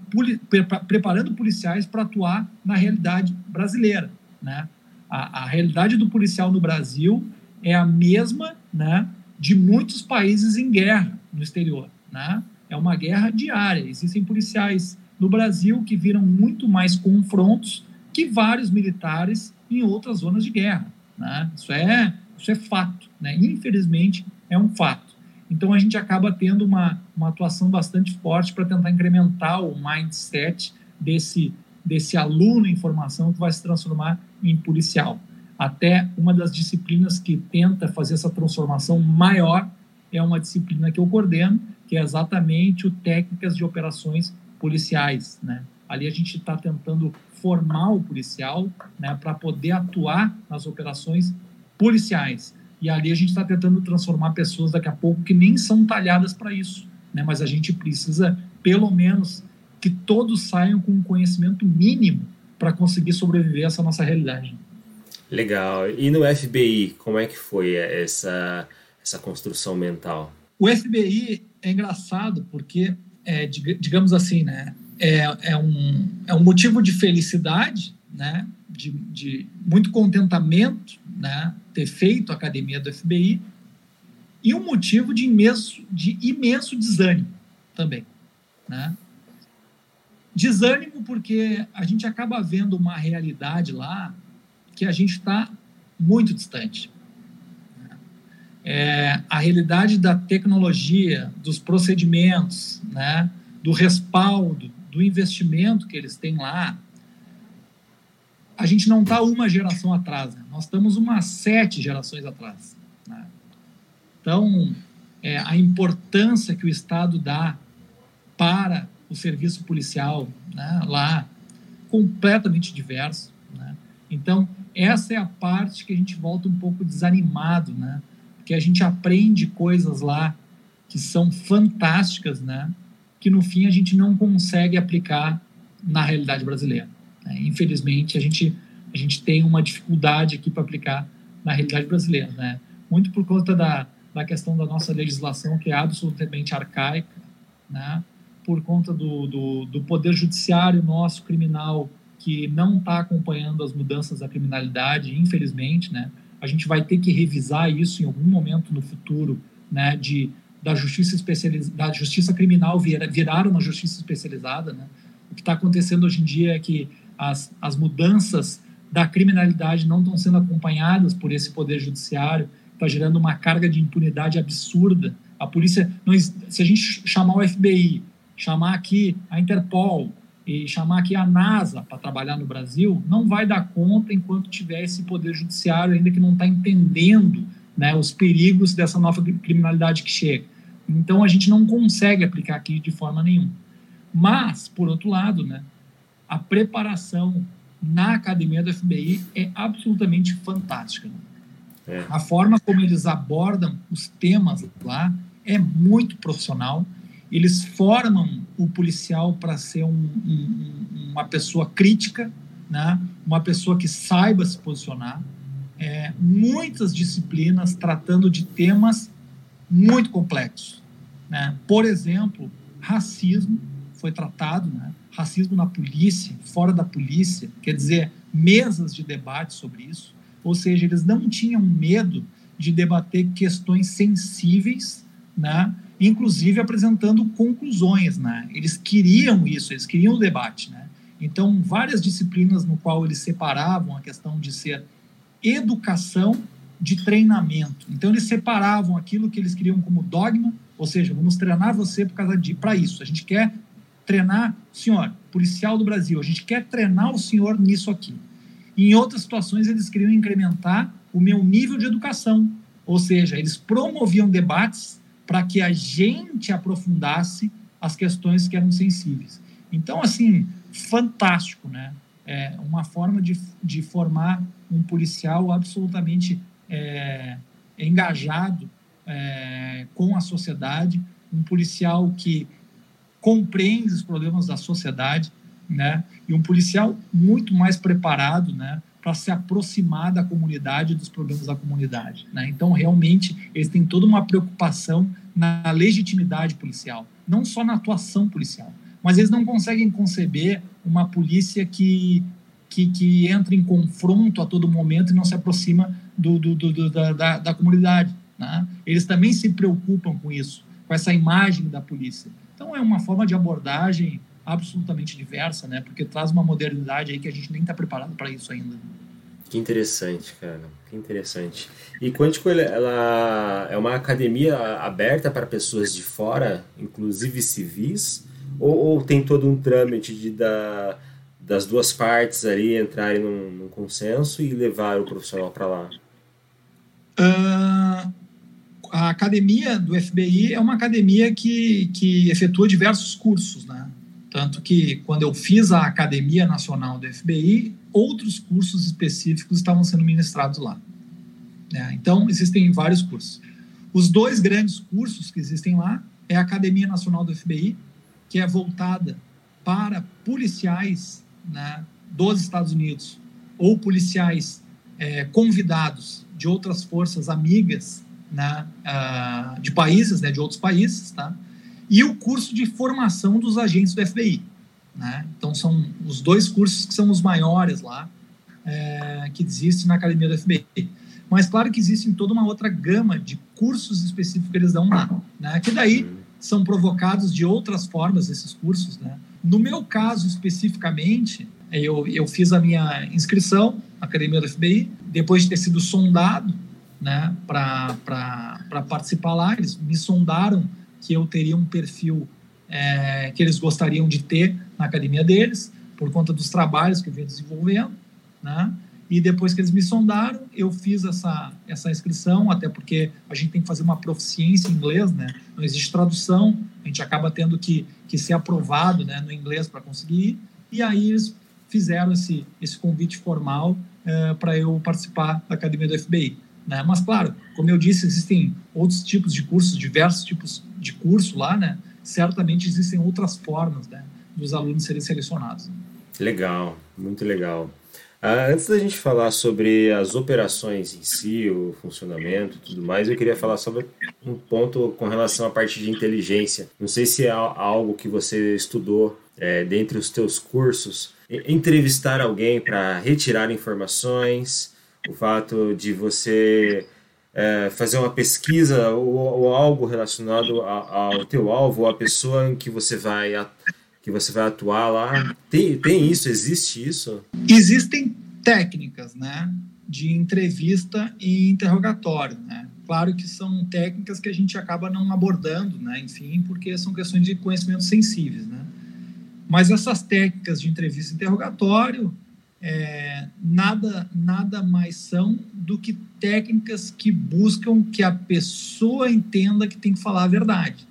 preparando policiais para atuar na realidade brasileira, né? A, a realidade do policial no Brasil é a mesma, né, de muitos países em guerra no exterior, né? É uma guerra diária. Existem policiais no Brasil que viram muito mais confrontos que vários militares em outras zonas de guerra. Né? Isso, é, isso é fato. Né? Infelizmente, é um fato. Então, a gente acaba tendo uma, uma atuação bastante forte para tentar incrementar o mindset desse, desse aluno em formação que vai se transformar em policial. Até uma das disciplinas que tenta fazer essa transformação maior é uma disciplina que eu coordeno, que é exatamente o técnicas de operações policiais, né? Ali a gente está tentando formar o policial, né, para poder atuar nas operações policiais. E ali a gente está tentando transformar pessoas daqui a pouco que nem são talhadas para isso, né? Mas a gente precisa, pelo menos, que todos saiam com um conhecimento mínimo para conseguir sobreviver a essa nossa realidade. Legal. E no FBI, como é que foi essa essa construção mental? O FBI é engraçado porque, é, digamos assim, né, é, é, um, é um motivo de felicidade, né, de, de muito contentamento né, ter feito a academia do FBI e um motivo de imenso, de imenso desânimo também. Né? Desânimo porque a gente acaba vendo uma realidade lá que a gente está muito distante. É, a realidade da tecnologia, dos procedimentos, né, do respaldo, do investimento que eles têm lá, a gente não está uma geração atrás, né? nós estamos umas sete gerações atrás. Né? Então, é, a importância que o Estado dá para o serviço policial né, lá, completamente diverso. Né? Então, essa é a parte que a gente volta um pouco desanimado, né? Porque a gente aprende coisas lá que são fantásticas, né? Que no fim a gente não consegue aplicar na realidade brasileira. Né? Infelizmente, a gente, a gente tem uma dificuldade aqui para aplicar na realidade brasileira, né? Muito por conta da, da questão da nossa legislação, que é absolutamente arcaica, né? por conta do, do, do poder judiciário nosso criminal que não está acompanhando as mudanças da criminalidade, infelizmente, né? A gente vai ter que revisar isso em algum momento no futuro, né? De da justiça especializada, da justiça criminal vir, virar uma justiça especializada, né? O que está acontecendo hoje em dia é que as, as mudanças da criminalidade não estão sendo acompanhadas por esse poder judiciário, está gerando uma carga de impunidade absurda. A polícia, não, se a gente chamar o FBI chamar aqui a Interpol e chamar aqui a NASA para trabalhar no Brasil, não vai dar conta enquanto tiver esse poder judiciário ainda que não está entendendo né, os perigos dessa nova criminalidade que chega. Então a gente não consegue aplicar aqui de forma nenhuma. Mas, por outro lado, né, a preparação na academia do FBI é absolutamente fantástica. É. A forma como eles abordam os temas lá é muito profissional eles formam o policial para ser um, um, uma pessoa crítica, né? uma pessoa que saiba se posicionar. É, muitas disciplinas tratando de temas muito complexos. Né? Por exemplo, racismo foi tratado, né? racismo na polícia, fora da polícia, quer dizer, mesas de debate sobre isso. Ou seja, eles não tinham medo de debater questões sensíveis, né? Inclusive apresentando conclusões, né? Eles queriam isso, eles queriam o debate, né? Então, várias disciplinas no qual eles separavam a questão de ser educação de treinamento. Então, eles separavam aquilo que eles queriam como dogma, ou seja, vamos treinar você por causa de para isso. A gente quer treinar, senhor, policial do Brasil, a gente quer treinar o senhor nisso aqui. E em outras situações, eles queriam incrementar o meu nível de educação, ou seja, eles promoviam debates para que a gente aprofundasse as questões que eram sensíveis. Então, assim, fantástico, né? É uma forma de, de formar um policial absolutamente é, engajado é, com a sociedade, um policial que compreende os problemas da sociedade, né? E um policial muito mais preparado, né? Para se aproximar da comunidade dos problemas da comunidade. Né? Então, realmente, eles têm toda uma preocupação na legitimidade policial, não só na atuação policial. Mas eles não conseguem conceber uma polícia que, que, que entra em confronto a todo momento e não se aproxima do, do, do, da, da, da, comunidade. Né? Eles também se preocupam com isso, com essa imagem da polícia. Então, é uma forma de abordagem absolutamente diversa, né? Porque traz uma modernidade aí que a gente nem está preparado para isso ainda. Que interessante, cara. Que interessante. E Quântico, ela é uma academia aberta para pessoas de fora, inclusive civis? Ou, ou tem todo um trâmite de da, das duas partes ali entrarem num, num consenso e levar o profissional para lá? Uh, a academia do FBI é uma academia que, que efetua diversos cursos, né? Tanto que, quando eu fiz a Academia Nacional do FBI, outros cursos específicos estavam sendo ministrados lá. É, então, existem vários cursos. Os dois grandes cursos que existem lá é a Academia Nacional do FBI, que é voltada para policiais né, dos Estados Unidos ou policiais é, convidados de outras forças amigas né, uh, de países, né, de outros países, tá? E o curso de formação dos agentes do FBI. Né? Então, são os dois cursos que são os maiores lá, é, que existem na academia do FBI. Mas claro que existe toda uma outra gama de cursos específicos que eles dão lá, né? Que daí são provocados de outras formas esses cursos, né? No meu caso especificamente, eu, eu fiz a minha inscrição na Academia do FBI, depois de ter sido sondado né, para participar lá, eles me sondaram que eu teria um perfil é, que eles gostariam de ter na academia deles, por conta dos trabalhos que eu vinha desenvolvendo, né? E depois que eles me sondaram, eu fiz essa, essa inscrição, até porque a gente tem que fazer uma proficiência em inglês, né? Não existe tradução, a gente acaba tendo que, que ser aprovado né, no inglês para conseguir ir. E aí eles fizeram esse, esse convite formal é, para eu participar da academia do FBI. Né? Mas, claro, como eu disse, existem outros tipos de cursos, diversos tipos de curso lá, né? Certamente existem outras formas né, dos alunos serem selecionados. Legal, muito legal. Ah, antes da gente falar sobre as operações em si, o funcionamento e tudo mais, eu queria falar sobre um ponto com relação à parte de inteligência. Não sei se é algo que você estudou é, dentre os teus cursos, entrevistar alguém para retirar informações, o fato de você é, fazer uma pesquisa ou, ou algo relacionado ao, ao teu alvo, ou a pessoa em que você vai que você vai atuar lá. Tem, tem isso? Existe isso? Existem técnicas, né, de entrevista e interrogatório, né? Claro que são técnicas que a gente acaba não abordando, né, enfim, porque são questões de conhecimentos sensíveis, né? Mas essas técnicas de entrevista e interrogatório, é, nada, nada mais são do que técnicas que buscam que a pessoa entenda que tem que falar a verdade.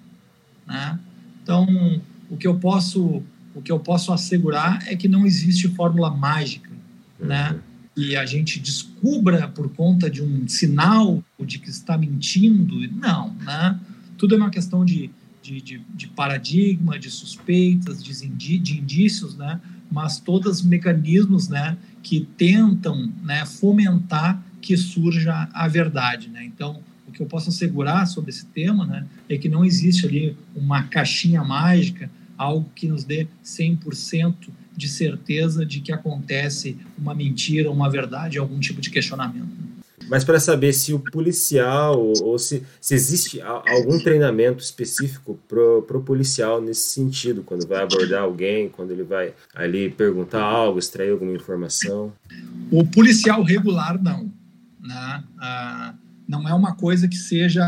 Né? Então, o que eu posso, o que eu posso assegurar é que não existe fórmula mágica, uhum. né? E a gente descubra por conta de um sinal de que está mentindo. Não, né? Tudo é uma questão de, de, de, de paradigma, de suspeitas, de, de indícios, né? Mas todos mecanismos né, que tentam né, fomentar que surja a verdade. Né? Então, o que eu posso assegurar sobre esse tema né, é que não existe ali uma caixinha mágica, algo que nos dê 100% de certeza de que acontece uma mentira, uma verdade, algum tipo de questionamento. Mas para saber se o policial ou se, se existe algum treinamento específico pro, pro policial nesse sentido, quando vai abordar alguém, quando ele vai ali perguntar algo, extrair alguma informação. O policial regular não, né? Ah, não é uma coisa que seja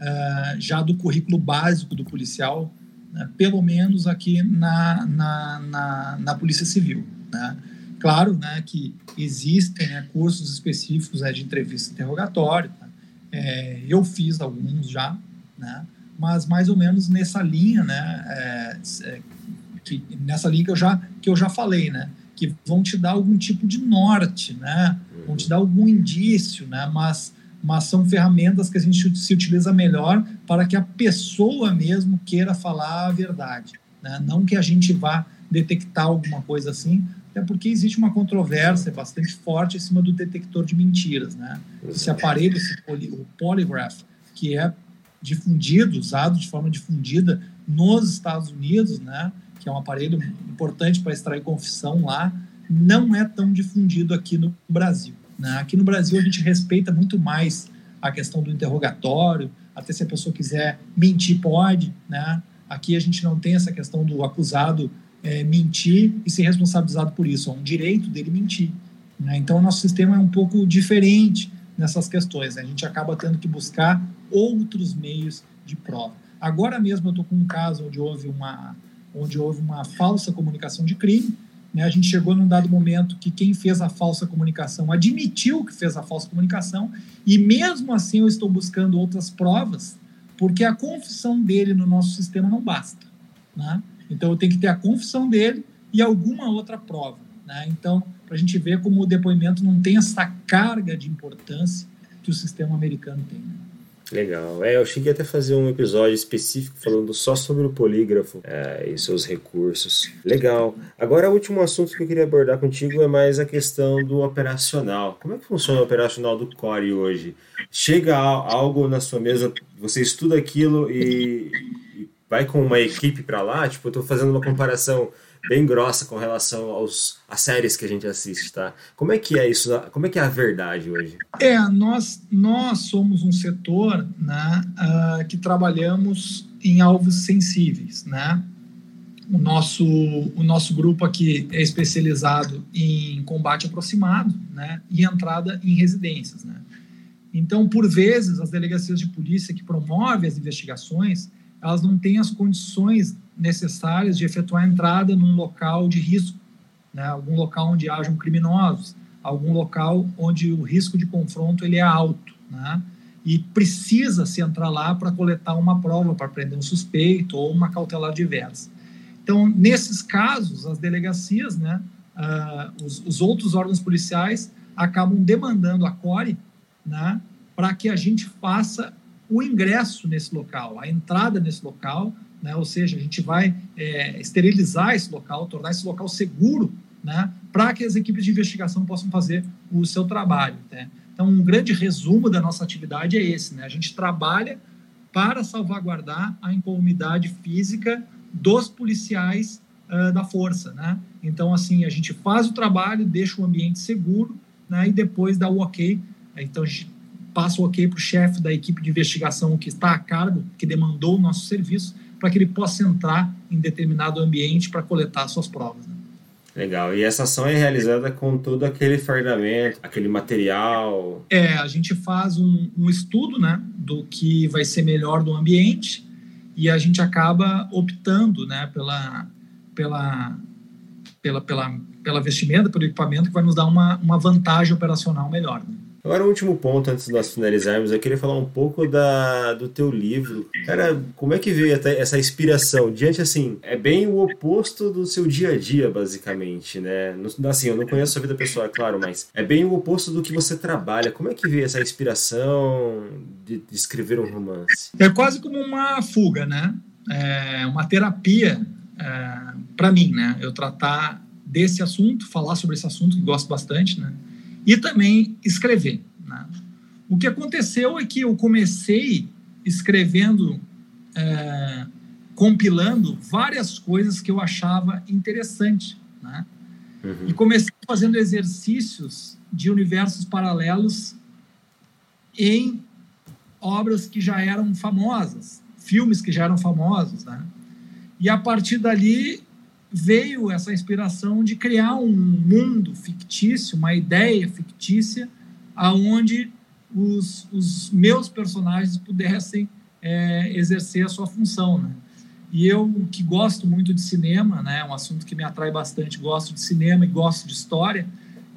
ah, já do currículo básico do policial, né? pelo menos aqui na, na, na, na Polícia Civil, né? Claro né, que existem né, cursos específicos né, de entrevista e interrogatório. Tá? É, eu fiz alguns já, né, mas mais ou menos nessa linha, né, é, é, que, nessa linha que eu, já, que eu já falei, né, que vão te dar algum tipo de norte, né, vão te dar algum indício, né, mas, mas são ferramentas que a gente se utiliza melhor para que a pessoa mesmo queira falar a verdade, né, não que a gente vá detectar alguma coisa assim, até porque existe uma controvérsia bastante forte em cima do detector de mentiras, né? Esse aparelho, esse poly, o polygraph, que é difundido, usado de forma difundida nos Estados Unidos, né? Que é um aparelho importante para extrair confissão lá, não é tão difundido aqui no Brasil. Né? Aqui no Brasil a gente respeita muito mais a questão do interrogatório, até se a pessoa quiser mentir pode, né? Aqui a gente não tem essa questão do acusado é, mentir e ser responsabilizado por isso. É um direito dele mentir. Né? Então, o nosso sistema é um pouco diferente nessas questões. Né? A gente acaba tendo que buscar outros meios de prova. Agora mesmo eu estou com um caso onde houve uma, onde houve uma falsa comunicação de crime. Né? A gente chegou num dado momento que quem fez a falsa comunicação admitiu que fez a falsa comunicação e mesmo assim eu estou buscando outras provas porque a confissão dele no nosso sistema não basta. Né? Então, eu tenho que ter a confissão dele e alguma outra prova. Né? Então, para a gente ver como o depoimento não tem essa carga de importância que o sistema americano tem. Né? Legal. É, eu cheguei até a fazer um episódio específico falando só sobre o polígrafo é, e seus recursos. Legal. Agora, o último assunto que eu queria abordar contigo é mais a questão do operacional. Como é que funciona o operacional do Core hoje? Chega algo na sua mesa, você estuda aquilo e vai com uma equipe para lá, tipo, eu tô fazendo uma comparação bem grossa com relação aos às séries que a gente assiste, tá? Como é que é isso? Como é que é a verdade hoje? É, nós nós somos um setor, né, uh, que trabalhamos em alvos sensíveis, né? O nosso o nosso grupo aqui é especializado em combate aproximado, né, e entrada em residências, né? Então, por vezes, as delegacias de polícia que promovem as investigações, elas não têm as condições necessárias de efetuar entrada num local de risco, né? algum local onde hajam criminosos, algum local onde o risco de confronto ele é alto, né? e precisa se entrar lá para coletar uma prova para prender um suspeito ou uma cautelar diversa. Então, nesses casos, as delegacias, né, uh, os, os outros órgãos policiais acabam demandando a CORE né, para que a gente faça o ingresso nesse local, a entrada nesse local, né, ou seja, a gente vai é, esterilizar esse local, tornar esse local seguro, né, para que as equipes de investigação possam fazer o seu trabalho. Né? Então, um grande resumo da nossa atividade é esse: né? a gente trabalha para salvaguardar a incolumidade física dos policiais uh, da força. Né? Então, assim, a gente faz o trabalho, deixa o ambiente seguro né, e depois dá o ok então a gente passa o ok para o chefe da equipe de investigação que está a cargo, que demandou o nosso serviço, para que ele possa entrar em determinado ambiente para coletar suas provas. Né? Legal. E essa ação é realizada com todo aquele fardamento, aquele material? É, a gente faz um, um estudo né, do que vai ser melhor do ambiente e a gente acaba optando né, pela, pela, pela, pela, pela vestimenta, pelo equipamento que vai nos dar uma, uma vantagem operacional melhor. Né? Agora, o último ponto, antes de nós finalizarmos, eu queria falar um pouco da, do teu livro. Cara, como é que veio essa inspiração? Diante, assim, é bem o oposto do seu dia a dia, basicamente, né? Assim, eu não conheço a sua vida pessoal, é claro, mas é bem o oposto do que você trabalha. Como é que veio essa inspiração de, de escrever um romance? É quase como uma fuga, né? É uma terapia é, para mim, né? Eu tratar desse assunto, falar sobre esse assunto, que gosto bastante, né? E também escrever. Né? O que aconteceu é que eu comecei escrevendo, é, compilando várias coisas que eu achava interessante. Né? Uhum. E comecei fazendo exercícios de universos paralelos em obras que já eram famosas, filmes que já eram famosos. Né? E a partir dali veio essa inspiração de criar um mundo fictício, uma ideia fictícia, aonde os, os meus personagens pudessem é, exercer a sua função, né? E eu que gosto muito de cinema, né, um assunto que me atrai bastante, gosto de cinema e gosto de história.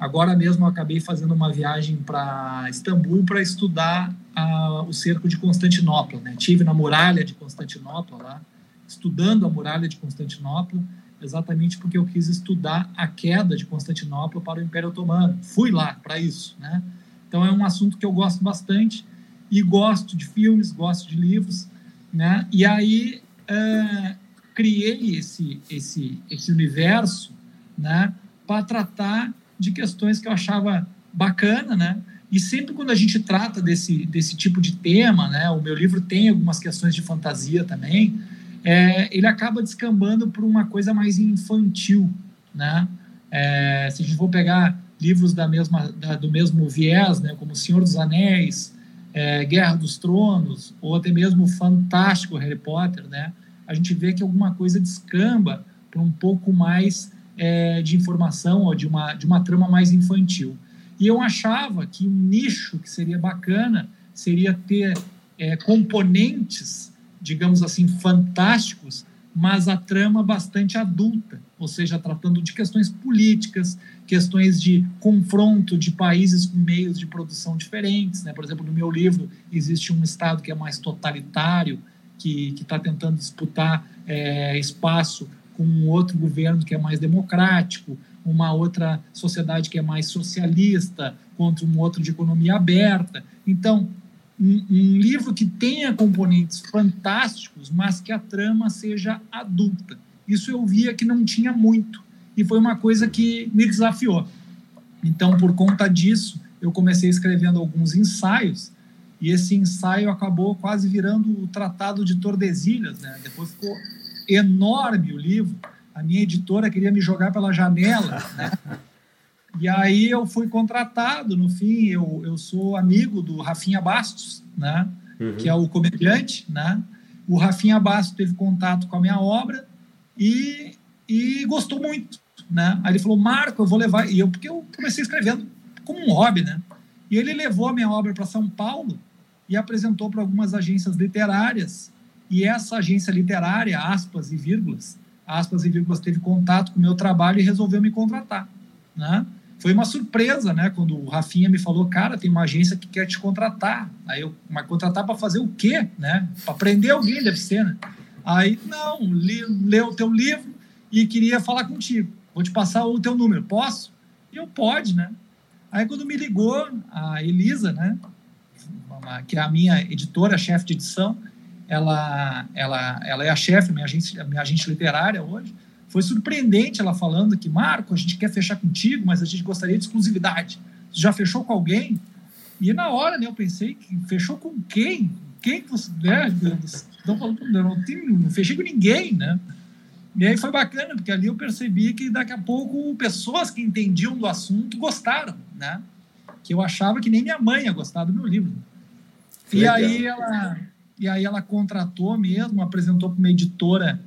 Agora mesmo eu acabei fazendo uma viagem para Istambul para estudar a, o cerco de Constantinopla, né? Tive na muralha de Constantinopla lá, estudando a muralha de Constantinopla exatamente porque eu quis estudar a queda de Constantinopla para o Império Otomano. Fui lá para isso, né? Então é um assunto que eu gosto bastante e gosto de filmes, gosto de livros, né? E aí é, criei esse esse esse universo, né? Para tratar de questões que eu achava bacana, né? E sempre quando a gente trata desse desse tipo de tema, né? O meu livro tem algumas questões de fantasia também é, ele acaba descambando para uma coisa mais infantil, né? É, se a gente for pegar livros da mesma, da, do mesmo viés, né, como Senhor dos Anéis, é, Guerra dos Tronos, ou até mesmo fantástico Harry Potter, né, a gente vê que alguma coisa descamba para um pouco mais é, de informação ou de uma, de uma trama mais infantil. E eu achava que um nicho que seria bacana seria ter é, componentes digamos assim, fantásticos, mas a trama bastante adulta, ou seja, tratando de questões políticas, questões de confronto de países com meios de produção diferentes. Né? Por exemplo, no meu livro existe um Estado que é mais totalitário, que está tentando disputar é, espaço com um outro governo que é mais democrático, uma outra sociedade que é mais socialista contra um outro de economia aberta. Então, um, um, livro que tenha componentes fantásticos, mas que a trama seja adulta. Isso eu via que não tinha muito e foi uma coisa que me desafiou. Então, por conta disso, eu comecei escrevendo alguns ensaios e esse ensaio acabou quase virando o Tratado de Tordesilhas, né? Depois ficou enorme o livro. A minha editora queria me jogar pela janela, né? E aí eu fui contratado, no fim, eu, eu sou amigo do Rafinha Bastos, né? Uhum. Que é o comediante, né? O Rafinha Bastos teve contato com a minha obra e, e gostou muito, né? Aí ele falou, Marco, eu vou levar... E eu, porque eu comecei escrevendo como um hobby, né? E ele levou a minha obra para São Paulo e apresentou para algumas agências literárias. E essa agência literária, aspas e vírgulas, aspas e vírgulas, teve contato com o meu trabalho e resolveu me contratar, né? Foi uma surpresa, né? Quando o Rafinha me falou, cara, tem uma agência que quer te contratar. Aí eu, mas contratar para fazer o quê, né? Para prender alguém, deve ser, né? Aí, não, li, leu o teu livro e queria falar contigo. Vou te passar o teu número, posso? E eu, pode, né? Aí quando me ligou a Elisa, né? Que é a minha editora, chefe de edição, ela, ela, ela é a chefe, minha agente, minha agente literária hoje. Foi surpreendente ela falando que, Marco, a gente quer fechar contigo, mas a gente gostaria de exclusividade. Você já fechou com alguém? E na hora, né, eu pensei, que fechou com quem? Quem que você. Né? Não, não, não, não fechei com ninguém, né? E aí foi bacana, porque ali eu percebi que daqui a pouco pessoas que entendiam do assunto gostaram, né? Que eu achava que nem minha mãe ia gostar do meu livro. E aí ela, e aí ela contratou mesmo, apresentou para uma editora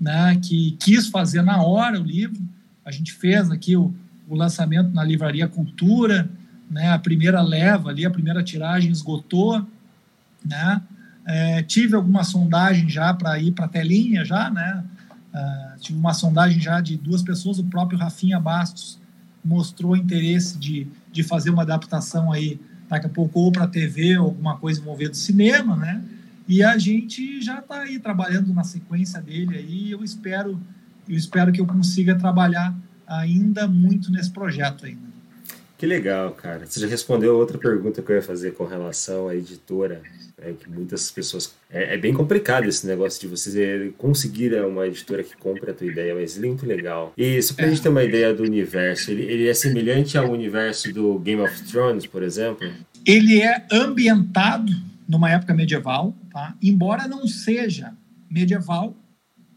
né, que quis fazer na hora o livro. A gente fez aqui o, o lançamento na Livraria Cultura, né, a primeira leva ali, a primeira tiragem esgotou, né, é, tive alguma sondagem já para ir para a telinha já, né, uh, tive uma sondagem já de duas pessoas, o próprio Rafinha Bastos mostrou interesse de, de fazer uma adaptação aí daqui a pouco ou para TV ou alguma coisa envolvendo cinema, né, e a gente já está aí trabalhando na sequência dele aí. Eu espero, eu espero que eu consiga trabalhar ainda muito nesse projeto ainda. Que legal, cara. Você já respondeu outra pergunta que eu ia fazer com relação à editora. É que muitas pessoas. É, é, bem complicado esse negócio de você conseguir uma editora que compre a tua ideia, mas é muito legal. E só pra é. gente ter uma ideia do universo, ele, ele é semelhante ao universo do Game of Thrones, por exemplo? Ele é ambientado numa época medieval, tá? embora não seja medieval,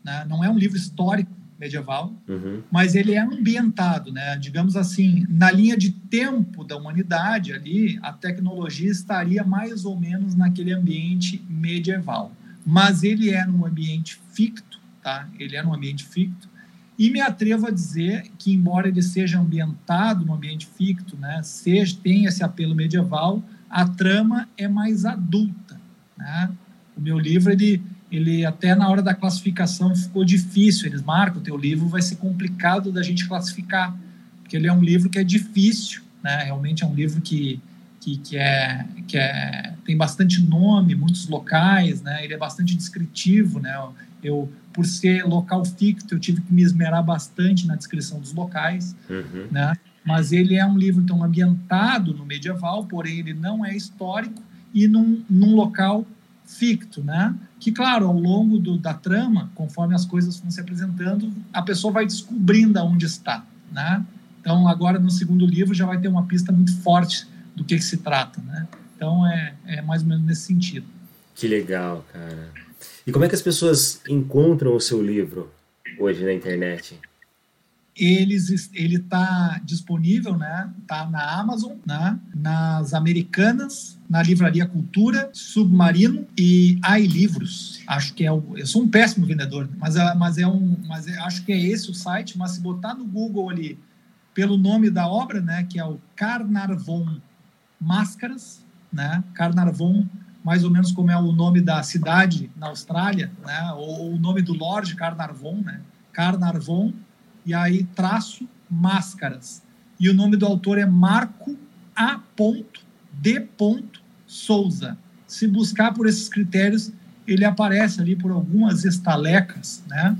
né? não é um livro histórico medieval, uhum. mas ele é ambientado, né? digamos assim, na linha de tempo da humanidade ali, a tecnologia estaria mais ou menos naquele ambiente medieval, mas ele é num ambiente ficto, tá? Ele é num ambiente ficto, e me atrevo a dizer que, embora ele seja ambientado no ambiente ficto, né, seja, tenha esse apelo medieval, a trama é mais adulta. Né? O meu livro, ele, ele até na hora da classificação ficou difícil. Eles marcam, o teu livro vai ser complicado da gente classificar, porque ele é um livro que é difícil, né? realmente é um livro que, que, que, é, que é, tem bastante nome, muitos locais, né? ele é bastante descritivo. Né? Eu, por ser local ficto, eu tive que me esmerar bastante na descrição dos locais. Uhum. Né? mas ele é um livro então ambientado no medieval, porém ele não é histórico e num, num local ficto, né? Que claro, ao longo do, da trama, conforme as coisas vão se apresentando, a pessoa vai descobrindo aonde está, né? Então agora no segundo livro já vai ter uma pista muito forte do que, que se trata, né? Então é, é mais ou menos nesse sentido. Que legal, cara. E como é que as pessoas encontram o seu livro hoje na internet? Eles, ele está disponível, né? Tá na Amazon, né? nas Americanas, na Livraria Cultura, Submarino e iLivros. Acho que é o, eu sou um péssimo vendedor, mas é, mas é um, mas é, acho que é esse o site. Mas se botar no Google ali pelo nome da obra, né? Que é o Carnarvon Máscaras, né? Carnarvon mais ou menos como é o nome da cidade na Austrália, né? Ou, ou o nome do Lord Carnarvon, né? Carnarvon e aí traço máscaras. E o nome do autor é Marco A. D. Souza. Se buscar por esses critérios, ele aparece ali por algumas estalecas, né?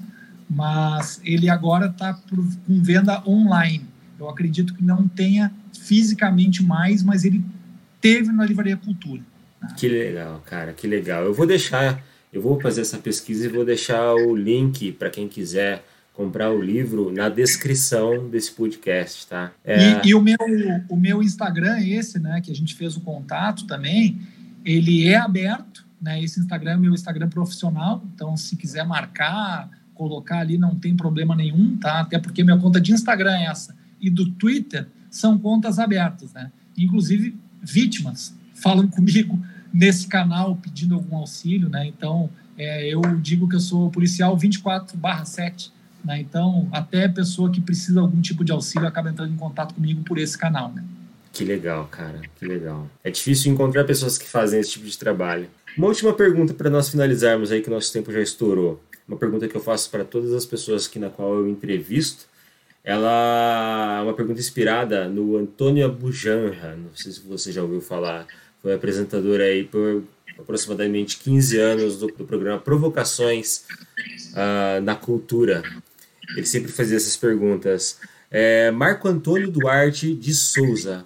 Mas ele agora está com venda online. Eu acredito que não tenha fisicamente mais, mas ele teve na Livraria Cultura. Né? Que legal, cara, que legal. Eu vou deixar, eu vou fazer essa pesquisa e vou deixar o link para quem quiser comprar o livro na descrição desse podcast, tá? É... E, e, o, meu, o meu Instagram é esse, né? Que a gente fez o contato também. ele é aberto, né? Esse Instagram é meu Instagram profissional, então se quiser marcar, colocar ali não tem problema nenhum, tá? Até porque minha conta de Instagram é essa e do Twitter são contas abertas, né? Inclusive vítimas falam comigo nesse canal pedindo algum auxílio, né? Então é, eu digo que eu sou policial 24/7, né? Então até pessoa que precisa de algum tipo de auxílio acaba entrando em contato comigo por esse canal, né? Que legal, cara, que legal. É difícil encontrar pessoas que fazem esse tipo de trabalho. Uma última pergunta para nós finalizarmos aí que nosso tempo já estourou. Uma pergunta que eu faço para todas as pessoas que na qual eu entrevisto. Ela é uma pergunta inspirada no Antônio Abujanra, não sei se você já ouviu falar. Foi apresentador aí por aproximadamente 15 anos do, do programa Provocações uh, na Cultura. Ele sempre fazia essas perguntas. É, Marco Antônio Duarte de Souza,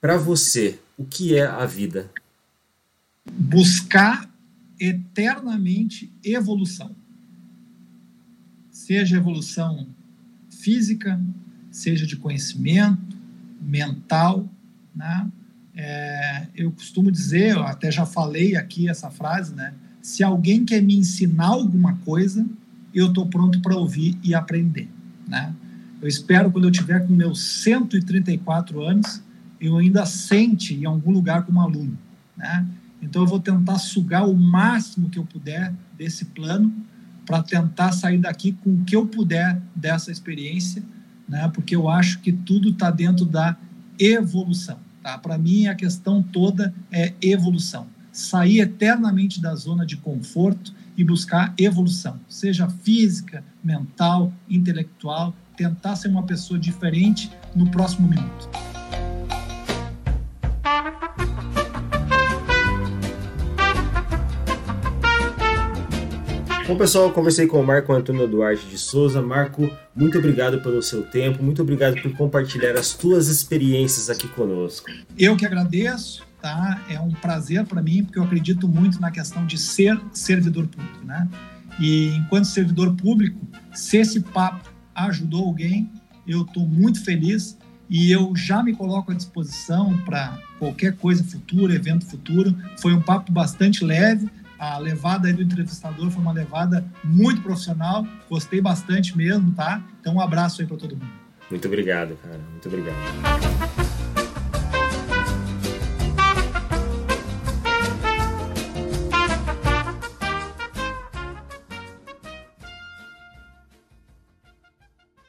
para você, o que é a vida? Buscar eternamente evolução. Seja evolução física, seja de conhecimento, mental, né? É, eu costumo dizer, eu até já falei aqui essa frase, né? Se alguém quer me ensinar alguma coisa, eu estou pronto para ouvir e aprender, né? Eu espero quando eu tiver com meus 134 anos, eu ainda sente em algum lugar como aluno, né? Então eu vou tentar sugar o máximo que eu puder desse plano para tentar sair daqui com o que eu puder dessa experiência, né? Porque eu acho que tudo está dentro da evolução, tá? Para mim a questão toda é evolução, sair eternamente da zona de conforto e buscar evolução, seja física, mental, intelectual, tentar ser uma pessoa diferente no próximo minuto. Bom, pessoal, conversei com o Marco Antônio Duarte de Souza. Marco, muito obrigado pelo seu tempo, muito obrigado por compartilhar as tuas experiências aqui conosco. Eu que agradeço, tá? É um prazer para mim, porque eu acredito muito na questão de ser servidor público, né? E enquanto servidor público, se esse papo ajudou alguém, eu estou muito feliz e eu já me coloco à disposição para qualquer coisa futura, evento futuro. Foi um papo bastante leve, a levada do entrevistador foi uma levada muito profissional, gostei bastante mesmo, tá? Então um abraço aí para todo mundo. Muito obrigado, cara. Muito obrigado.